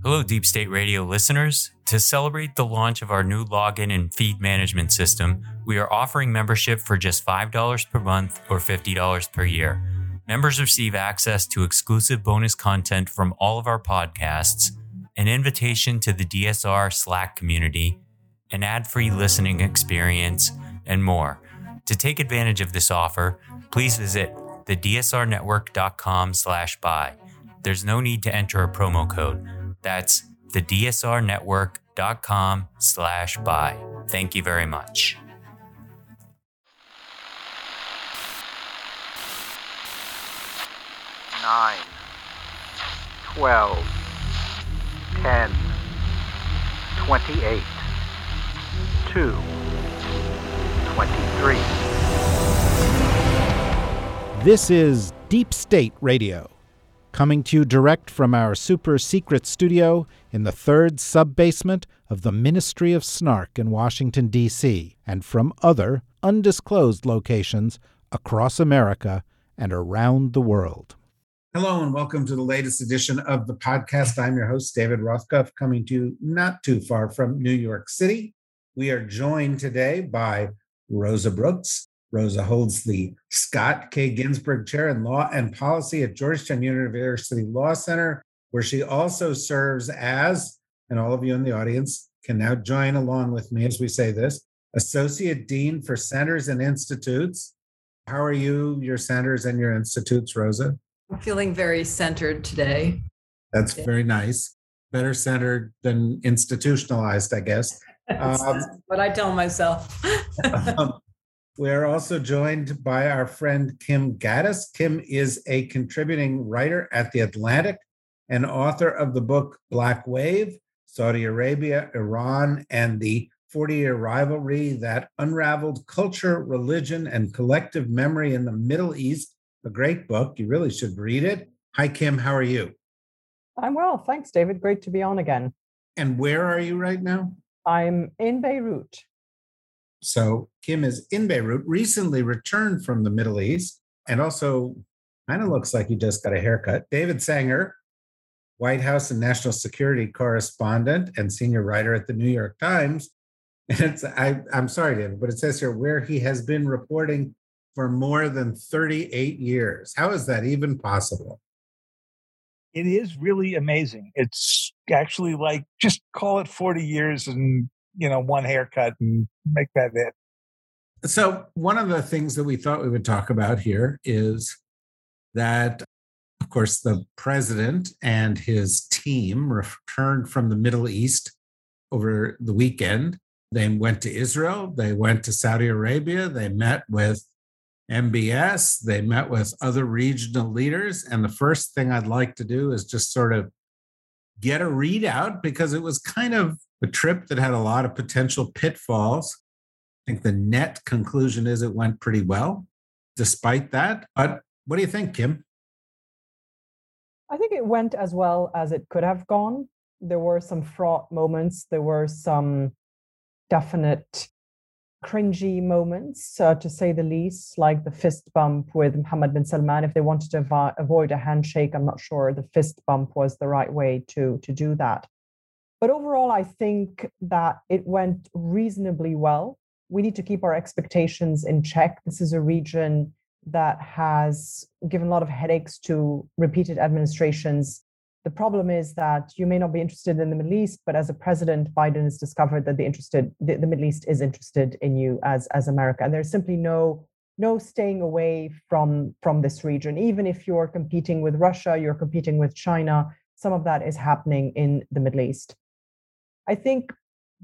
Hello, Deep State Radio listeners. To celebrate the launch of our new login and feed management system, we are offering membership for just $5 per month or $50 per year. Members receive access to exclusive bonus content from all of our podcasts, an invitation to the DSR Slack community, an ad-free listening experience, and more. To take advantage of this offer, please visit thedsrnetwork.com slash buy. There's no need to enter a promo code. That's thedsrnetwork.com slash buy. Thank you very much. Nine, twelve, ten, twenty-eight, two, twenty-three. This is Deep State Radio, coming to you direct from our super secret studio in the third sub basement of the Ministry of Snark in Washington, D.C., and from other undisclosed locations across America and around the world. Hello, and welcome to the latest edition of the podcast. I'm your host, David Rothkopf, coming to you not too far from New York City. We are joined today by Rosa Brooks. Rosa holds the Scott K. Ginsburg Chair in Law and Policy at Georgetown University Law Center, where she also serves as, and all of you in the audience can now join along with me as we say this, Associate Dean for Centers and Institutes. How are you, your centers and your institutes, Rosa? I'm feeling very centered today. That's very nice. Better centered than institutionalized, I guess. Um, what I tell myself. um, we're also joined by our friend Kim Ghattas. Kim is a contributing writer at The Atlantic and author of the book Black Wave Saudi Arabia, Iran, and the 40 year rivalry that unraveled culture, religion, and collective memory in the Middle East a great book. You really should read it. Hi, Kim. How are you? I'm well. Thanks, David. Great to be on again. And where are you right now? I'm in Beirut. So, Kim is in Beirut, recently returned from the Middle East, and also kind of looks like he just got a haircut. David Sanger, White House and national security correspondent and senior writer at the New York Times. And it's, I, I'm sorry, David, but it says here where he has been reporting for more than 38 years. How is that even possible? It is really amazing. It's actually like just call it 40 years and, you know, one haircut and make that it. So, one of the things that we thought we would talk about here is that, of course, the president and his team returned from the Middle East over the weekend. They went to Israel, they went to Saudi Arabia, they met with MBS. They met with other regional leaders. And the first thing I'd like to do is just sort of get a readout because it was kind of a trip that had a lot of potential pitfalls. I think the net conclusion is it went pretty well despite that. But what do you think, Kim? I think it went as well as it could have gone. There were some fraught moments, there were some definite cringy moments, uh, to say the least, like the fist bump with Mohammed bin Salman. If they wanted to av- avoid a handshake, I'm not sure the fist bump was the right way to, to do that. But overall, I think that it went reasonably well. We need to keep our expectations in check. This is a region that has given a lot of headaches to repeated administrations the problem is that you may not be interested in the Middle East, but as a president, Biden has discovered that the interested the, the Middle East is interested in you as as America, and there's simply no no staying away from from this region. Even if you're competing with Russia, you're competing with China. Some of that is happening in the Middle East. I think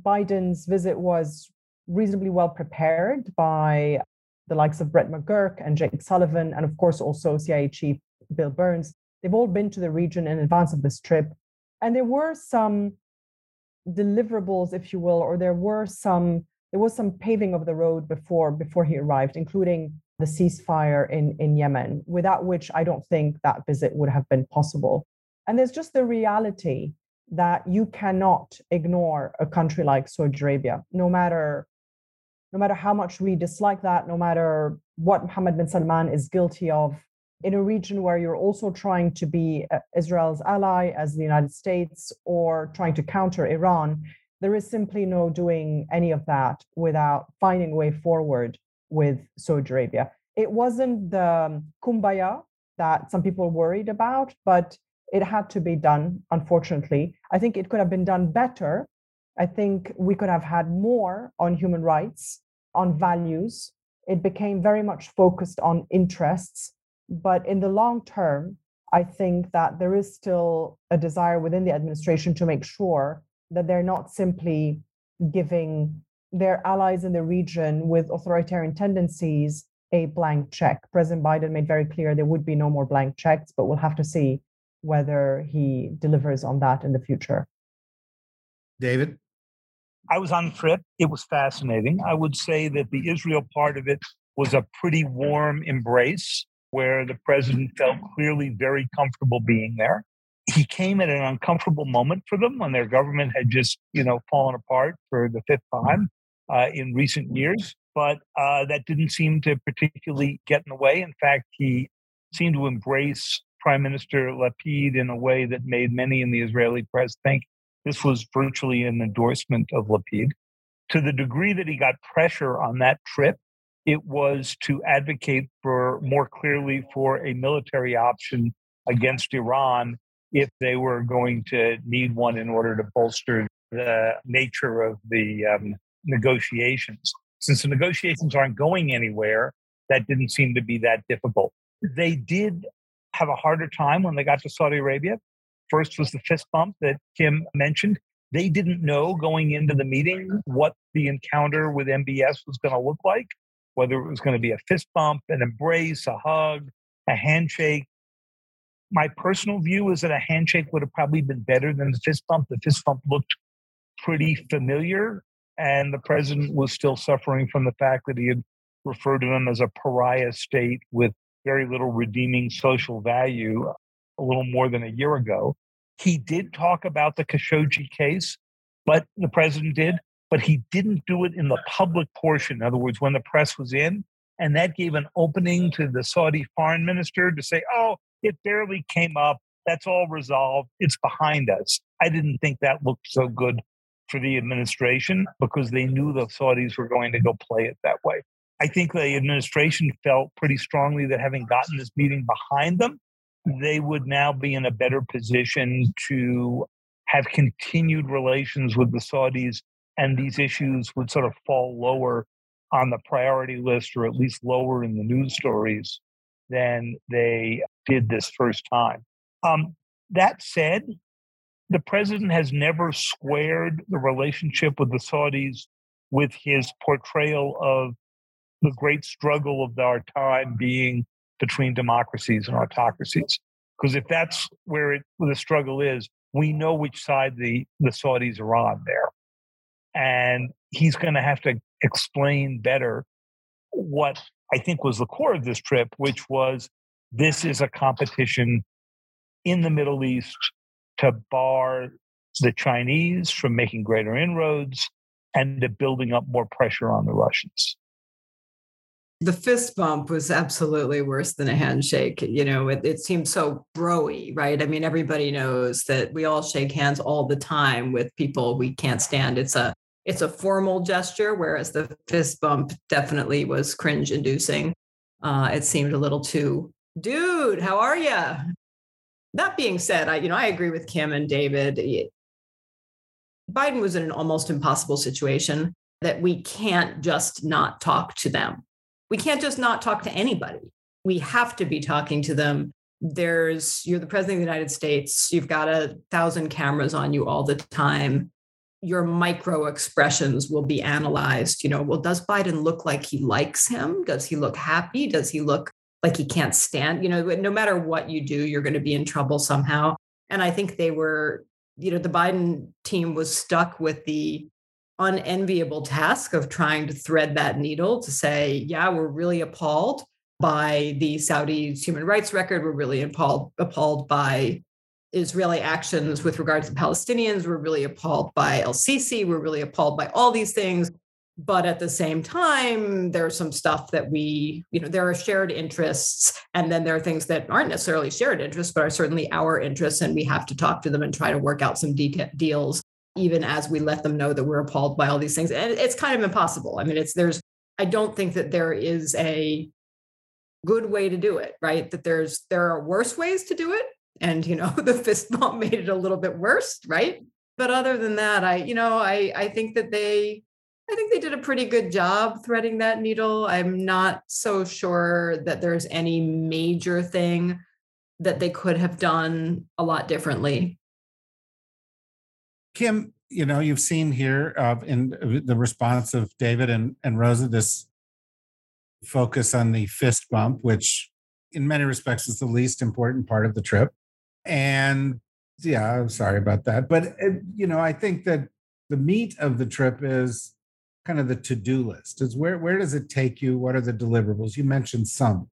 Biden's visit was reasonably well prepared by the likes of Brett McGurk and Jake Sullivan, and of course also CIA Chief Bill Burns They've all been to the region in advance of this trip. And there were some deliverables, if you will, or there were some there was some paving of the road before before he arrived, including the ceasefire in, in Yemen, without which I don't think that visit would have been possible. And there's just the reality that you cannot ignore a country like Saudi Arabia, no matter no matter how much we dislike that, no matter what Mohammed bin Salman is guilty of, in a region where you're also trying to be uh, Israel's ally as the United States or trying to counter Iran, there is simply no doing any of that without finding a way forward with Saudi Arabia. It wasn't the um, kumbaya that some people worried about, but it had to be done, unfortunately. I think it could have been done better. I think we could have had more on human rights, on values. It became very much focused on interests but in the long term, I think that there is still a desire within the administration to make sure that they're not simply giving their allies in the region with authoritarian tendencies a blank check. President Biden made very clear there would be no more blank checks, but we'll have to see whether he delivers on that in the future. David? I was on trip. It was fascinating. I would say that the Israel part of it was a pretty warm embrace where the president felt clearly very comfortable being there. He came at an uncomfortable moment for them when their government had just, you know, fallen apart for the fifth time uh, in recent years. But uh, that didn't seem to particularly get in the way. In fact, he seemed to embrace Prime Minister Lapid in a way that made many in the Israeli press think this was virtually an endorsement of Lapid. To the degree that he got pressure on that trip it was to advocate for more clearly for a military option against Iran if they were going to need one in order to bolster the nature of the um, negotiations. Since the negotiations aren't going anywhere, that didn't seem to be that difficult. They did have a harder time when they got to Saudi Arabia. First was the fist bump that Kim mentioned. They didn't know going into the meeting what the encounter with MBS was going to look like whether it was going to be a fist bump, an embrace, a hug, a handshake. My personal view is that a handshake would have probably been better than the fist bump. The fist bump looked pretty familiar, and the president was still suffering from the fact that he had referred to them as a pariah state with very little redeeming social value a little more than a year ago. He did talk about the Khashoggi case, but the president did but he didn't do it in the public portion. In other words, when the press was in, and that gave an opening to the Saudi foreign minister to say, oh, it barely came up. That's all resolved. It's behind us. I didn't think that looked so good for the administration because they knew the Saudis were going to go play it that way. I think the administration felt pretty strongly that having gotten this meeting behind them, they would now be in a better position to have continued relations with the Saudis and these issues would sort of fall lower on the priority list or at least lower in the news stories than they did this first time. Um, that said, the president has never squared the relationship with the Saudis with his portrayal of the great struggle of our time being between democracies and autocracies. Because if that's where, it, where the struggle is, we know which side the, the Saudis are on there and he's going to have to explain better what I think was the core of this trip, which was this is a competition in the Middle East to bar the Chinese from making greater inroads and to building up more pressure on the Russians. The fist bump was absolutely worse than a handshake. You know, it, it seemed so broy, right? I mean, everybody knows that we all shake hands all the time with people we can't stand. It's a it's a formal gesture, whereas the fist bump definitely was cringe inducing. Uh, it seemed a little too, dude, how are you? That being said, I you know I agree with Kim and David. Biden was in an almost impossible situation that we can't just not talk to them. We can't just not talk to anybody. We have to be talking to them. There's you're the president of the United States. You've got a thousand cameras on you all the time your micro expressions will be analyzed. You know, well, does Biden look like he likes him? Does he look happy? Does he look like he can't stand? You know, no matter what you do, you're going to be in trouble somehow. And I think they were, you know, the Biden team was stuck with the unenviable task of trying to thread that needle to say, yeah, we're really appalled by the Saudi's human rights record. We're really appalled, appalled by Israeli actions with regard to Palestinians. We're really appalled by El Sisi. We're really appalled by all these things. but at the same time there's some stuff that we you know there are shared interests and then there are things that aren't necessarily shared interests but are certainly our interests and we have to talk to them and try to work out some de- deals even as we let them know that we're appalled by all these things and it's kind of impossible i mean it's there's i don't think that there is a good way to do it right that there's there are worse ways to do it and you know the fist bump made it a little bit worse right but other than that i you know i i think that they I think they did a pretty good job threading that needle. I'm not so sure that there's any major thing that they could have done a lot differently. Kim, you know, you've seen here uh, in the response of David and, and Rosa this focus on the fist bump, which in many respects is the least important part of the trip. And yeah, I'm sorry about that. But, uh, you know, I think that the meat of the trip is kind of the to-do list is where where does it take you? What are the deliverables? You mentioned some.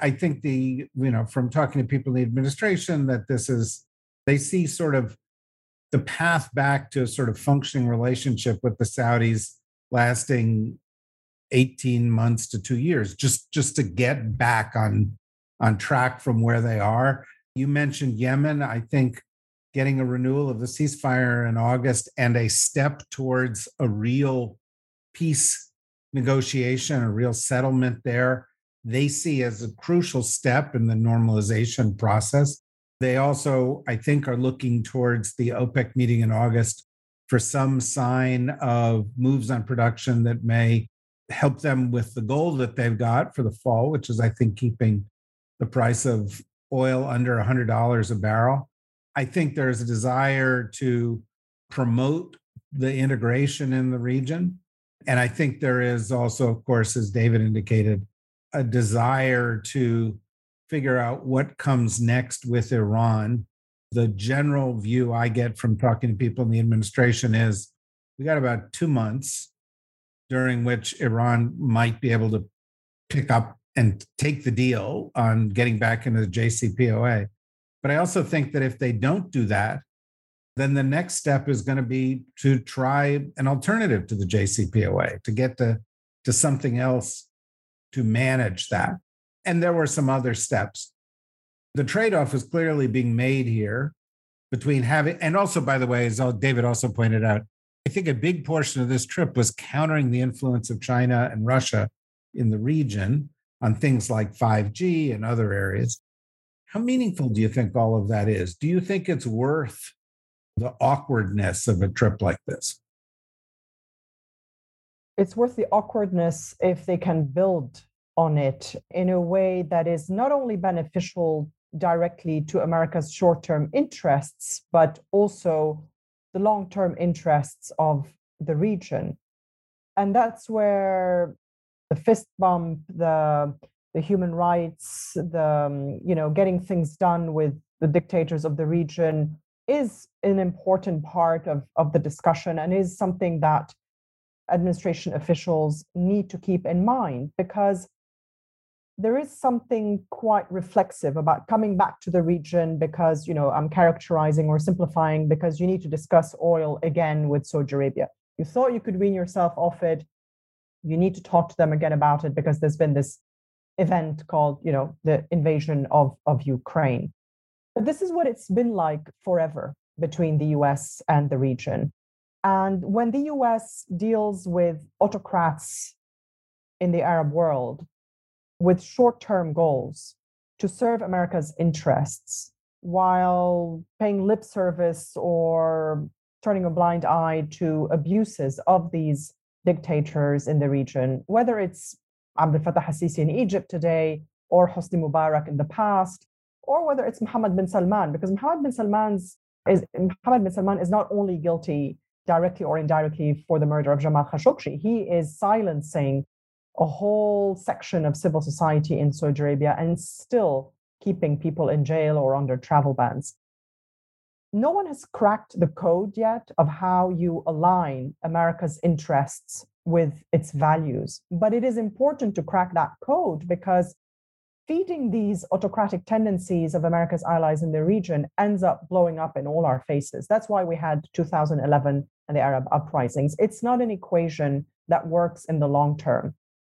I think the you know from talking to people in the administration that this is they see sort of the path back to a sort of functioning relationship with the saudis lasting 18 months to 2 years just just to get back on on track from where they are you mentioned yemen i think getting a renewal of the ceasefire in august and a step towards a real peace negotiation, a real settlement there, they see as a crucial step in the normalization process. They also, I think, are looking towards the OPEC meeting in August for some sign of moves on production that may help them with the goal that they've got for the fall, which is, I think, keeping the price of oil under $100 a barrel. I think there's a desire to promote the integration in the region. And I think there is also, of course, as David indicated, a desire to figure out what comes next with Iran. The general view I get from talking to people in the administration is we got about two months during which Iran might be able to pick up and take the deal on getting back into the JCPOA. But I also think that if they don't do that, then the next step is going to be to try an alternative to the JCPOA to get to, to something else to manage that. And there were some other steps. The trade off is clearly being made here between having, and also, by the way, as David also pointed out, I think a big portion of this trip was countering the influence of China and Russia in the region on things like 5G and other areas. How meaningful do you think all of that is? Do you think it's worth the awkwardness of a trip like this? It's worth the awkwardness if they can build on it in a way that is not only beneficial directly to America's short term interests, but also the long term interests of the region. And that's where the fist bump, the the human rights, the um, you know getting things done with the dictators of the region is an important part of, of the discussion and is something that administration officials need to keep in mind because there is something quite reflexive about coming back to the region because you know i'm characterizing or simplifying because you need to discuss oil again with saudi arabia. You thought you could wean yourself off it you need to talk to them again about it because there's been this event called you know the invasion of of ukraine but this is what it's been like forever between the US and the region. And when the US deals with autocrats in the Arab world with short term goals to serve America's interests while paying lip service or turning a blind eye to abuses of these dictators in the region, whether it's Abdel Fattah al-Sisi in Egypt today or Hosni Mubarak in the past, or whether it's Mohammed bin Salman, because Mohammed bin Salman's is Mohammed bin Salman is not only guilty directly or indirectly for the murder of Jamal Khashoggi, he is silencing a whole section of civil society in Saudi Arabia and still keeping people in jail or under travel bans. No one has cracked the code yet of how you align America's interests with its values. But it is important to crack that code because feeding these autocratic tendencies of America's allies in the region ends up blowing up in all our faces. That's why we had 2011 and the Arab uprisings. It's not an equation that works in the long term.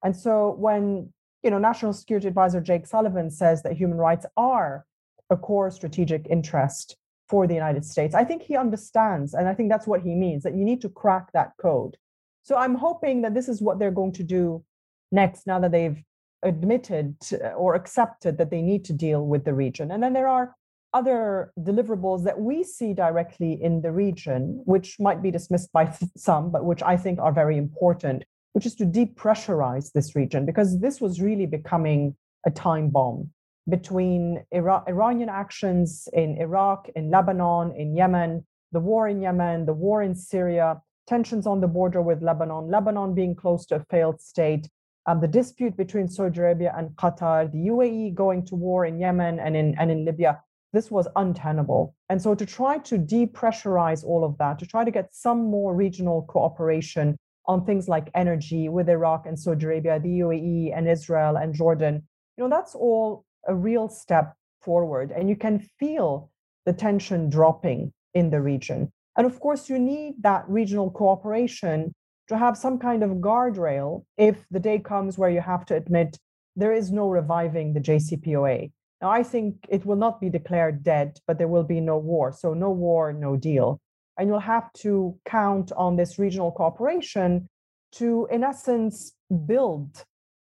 And so when you know National Security Advisor Jake Sullivan says that human rights are a core strategic interest for the United States, I think he understands, and I think that's what he means that you need to crack that code. So I'm hoping that this is what they're going to do next now that they've admitted or accepted that they need to deal with the region. And then there are other deliverables that we see directly in the region, which might be dismissed by some, but which I think are very important, which is to depressurize this region, because this was really becoming a time bomb between Ira- Iranian actions in Iraq, in Lebanon, in Yemen, the war in Yemen, the war in Syria, tensions on the border with Lebanon, Lebanon being close to a failed state, um, the dispute between Saudi Arabia and Qatar, the UAE going to war in Yemen and in, and in Libya, this was untenable. And so to try to depressurize all of that, to try to get some more regional cooperation on things like energy with Iraq and Saudi Arabia, the UAE and Israel and Jordan, you know, that's all a real step forward. And you can feel the tension dropping in the region. And of course, you need that regional cooperation to have some kind of guardrail if the day comes where you have to admit there is no reviving the JCPOA. Now, I think it will not be declared dead, but there will be no war. So, no war, no deal. And you'll have to count on this regional cooperation to, in essence, build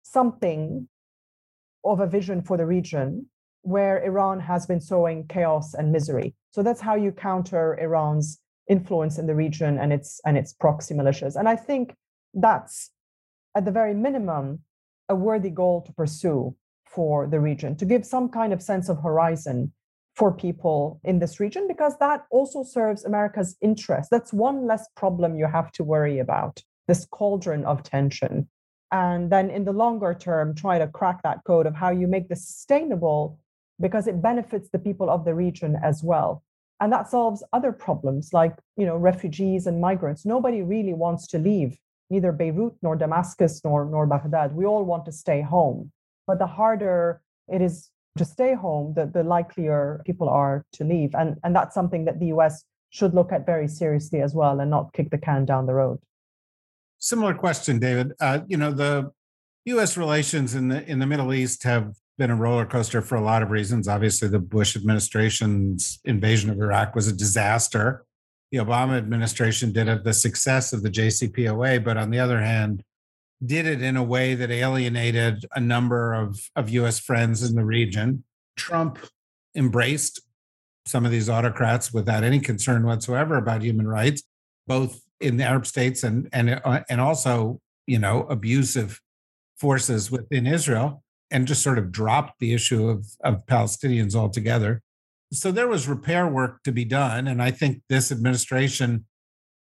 something of a vision for the region where Iran has been sowing chaos and misery. So, that's how you counter Iran's influence in the region and its and its proxy militias. And I think that's at the very minimum a worthy goal to pursue for the region to give some kind of sense of horizon for people in this region because that also serves America's interest. That's one less problem you have to worry about, this cauldron of tension. And then in the longer term, try to crack that code of how you make this sustainable because it benefits the people of the region as well. And that solves other problems like you know refugees and migrants. Nobody really wants to leave neither beirut nor damascus nor nor baghdad. We all want to stay home. But the harder it is to stay home the, the likelier people are to leave. And and that's something that the us should look at very seriously as well and not kick the can down the road similar question david uh, you know the us relations in the in the middle east have been a roller coaster for a lot of reasons. Obviously, the Bush administration's invasion of Iraq was a disaster. The Obama administration did have the success of the JCPOA, but on the other hand, did it in a way that alienated a number of, of US friends in the region. Trump embraced some of these autocrats without any concern whatsoever about human rights, both in the Arab states and and uh, and also, you know, abusive forces within Israel and just sort of dropped the issue of, of Palestinians altogether. So there was repair work to be done. And I think this administration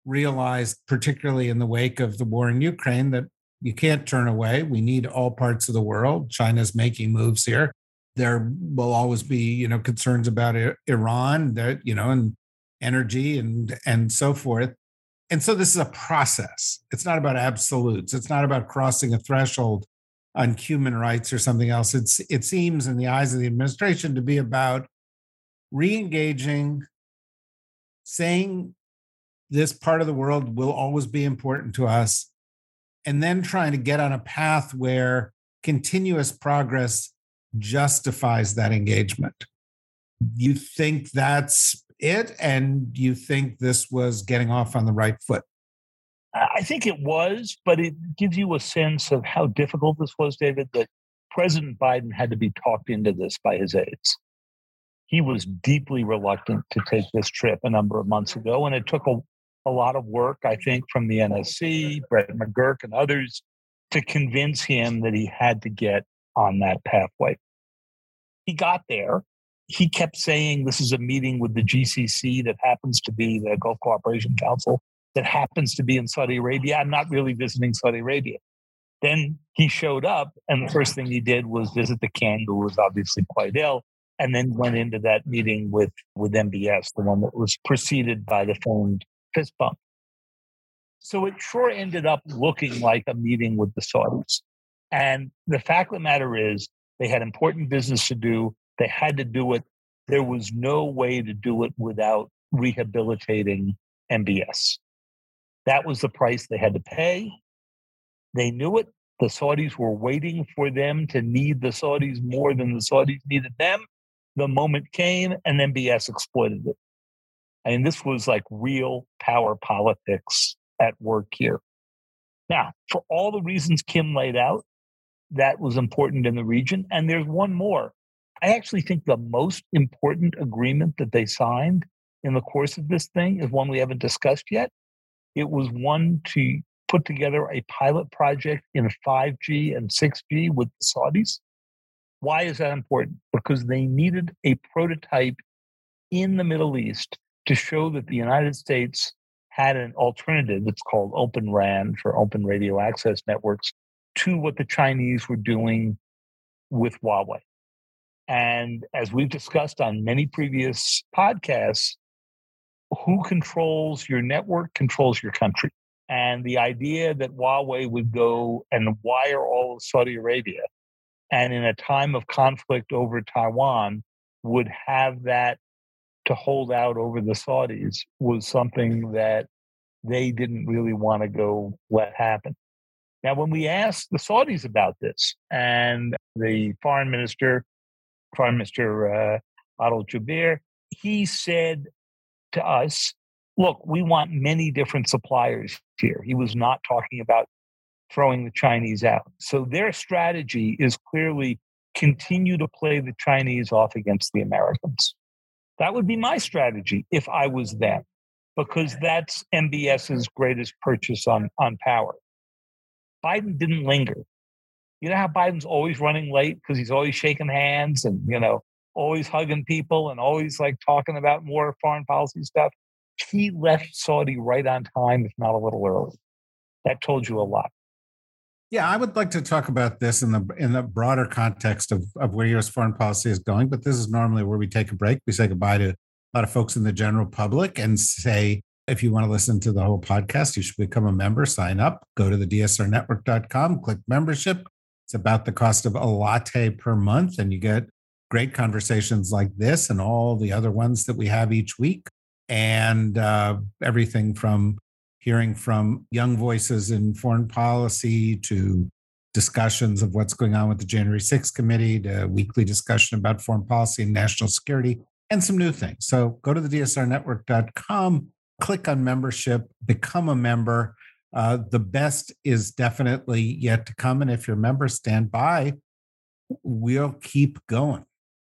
realized, particularly in the wake of the war in Ukraine, that you can't turn away. We need all parts of the world. China's making moves here. There will always be, you know, concerns about Iran, that you know, and energy and and so forth. And so this is a process. It's not about absolutes. It's not about crossing a threshold on human rights or something else. It's it seems in the eyes of the administration to be about re-engaging, saying this part of the world will always be important to us, and then trying to get on a path where continuous progress justifies that engagement. You think that's it, and you think this was getting off on the right foot? I think it was, but it gives you a sense of how difficult this was, David, that President Biden had to be talked into this by his aides. He was deeply reluctant to take this trip a number of months ago, and it took a, a lot of work, I think, from the NSC, Brett McGurk, and others to convince him that he had to get on that pathway. He got there. He kept saying this is a meeting with the GCC that happens to be the Gulf Cooperation Council that happens to be in Saudi Arabia. I'm not really visiting Saudi Arabia. Then he showed up, and the first thing he did was visit the king, who was obviously quite ill, and then went into that meeting with, with MBS, the one that was preceded by the phoned fist bump. So it sure ended up looking like a meeting with the Saudis. And the fact of the matter is, they had important business to do. They had to do it. There was no way to do it without rehabilitating MBS. That was the price they had to pay. They knew it. The Saudis were waiting for them to need the Saudis more than the Saudis needed them. The moment came, and MBS exploited it. I mean, this was like real power politics at work here. Now, for all the reasons Kim laid out, that was important in the region. And there's one more. I actually think the most important agreement that they signed in the course of this thing is one we haven't discussed yet. It was one to put together a pilot project in 5G and 6G with the Saudis. Why is that important? Because they needed a prototype in the Middle East to show that the United States had an alternative that's called Open RAN for Open Radio Access Networks to what the Chinese were doing with Huawei. And as we've discussed on many previous podcasts, who controls your network controls your country. And the idea that Huawei would go and wire all of Saudi Arabia and in a time of conflict over Taiwan would have that to hold out over the Saudis was something that they didn't really want to go let happen. Now, when we asked the Saudis about this, and the foreign minister, Foreign Minister uh, Adel he said to us, look, we want many different suppliers here. He was not talking about throwing the Chinese out. So their strategy is clearly continue to play the Chinese off against the Americans. That would be my strategy if I was them, because that's MBS's greatest purchase on, on power. Biden didn't linger. You know how Biden's always running late because he's always shaking hands and, you know, always hugging people and always like talking about more foreign policy stuff. He left Saudi right on time, if not a little early. That told you a lot. Yeah, I would like to talk about this in the in the broader context of, of where U.S. foreign policy is going. But this is normally where we take a break. We say goodbye to a lot of folks in the general public and say, if you want to listen to the whole podcast, you should become a member. Sign up. Go to the dsrnetwork.com. Click membership. It's about the cost of a latte per month, and you get great conversations like this and all the other ones that we have each week, and uh, everything from hearing from young voices in foreign policy to discussions of what's going on with the January 6th committee to weekly discussion about foreign policy and national security and some new things. So go to the dsrnetwork.com, click on membership, become a member. Uh, the best is definitely yet to come. And if you're a member, stand by. We'll keep going.